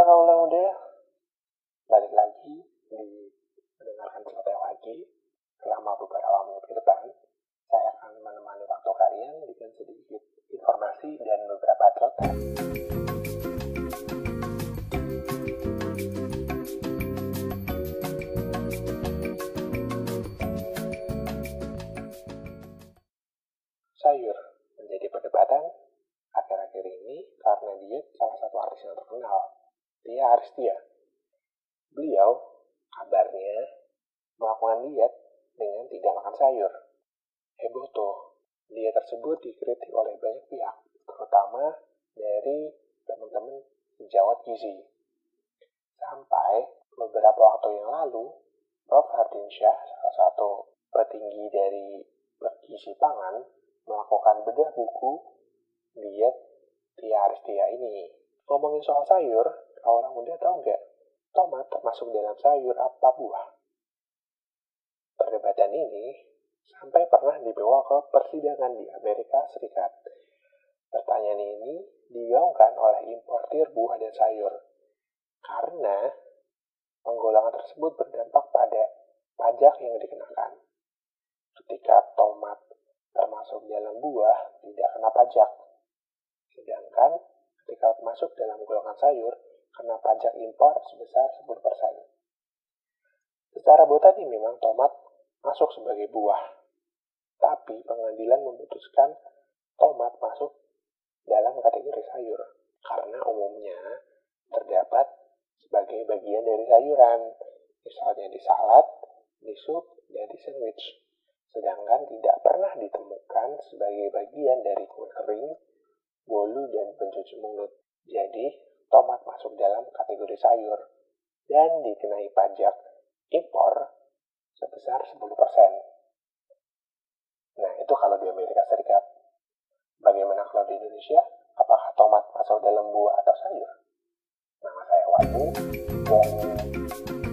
Kaula muda, balik lagi di mendengarkan cerita lagi selama beberapa menit ke depan. Saya akan menemani waktu kalian dengan sedikit informasi dan beberapa cerita. Sayur menjadi perdebatan akhir-akhir ini karena dia salah satu artis yang terkenal. Dia Aristia. Beliau kabarnya melakukan diet dengan tidak makan sayur. Heboh tuh. Diet tersebut dikritik oleh banyak pihak, terutama dari teman-teman sejawat gizi. Sampai beberapa waktu yang lalu, Prof. Hardinsyah, salah satu petinggi dari bergizi pangan, melakukan bedah buku diet Tia Aristia ini. Ngomongin soal sayur, orang muda tahu nggak? Tomat termasuk dalam sayur apa buah? Perdebatan ini sampai pernah dibawa ke persidangan di Amerika Serikat. Pertanyaan ini digaungkan oleh importir buah dan sayur. Karena penggolongan tersebut berdampak pada pajak yang dikenakan. Ketika tomat termasuk dalam buah tidak kena pajak. Sedangkan ketika masuk dalam golongan sayur, kena pajak impor sebesar 10%. Secara botani memang tomat masuk sebagai buah. Tapi pengadilan memutuskan tomat masuk dalam kategori sayur. Karena umumnya terdapat sebagai bagian dari sayuran. Misalnya di salad, di sup, dan di sandwich sedangkan tidak pernah ditemukan sebagai bagian dari kue kering, bolu, dan pencuci mulut. Jadi, tomat masuk dalam kategori sayur dan dikenai pajak impor sebesar 10%. Nah, itu kalau di Amerika Serikat. Bagaimana kalau di Indonesia? Apakah tomat masuk dalam buah atau sayur? Nama saya dan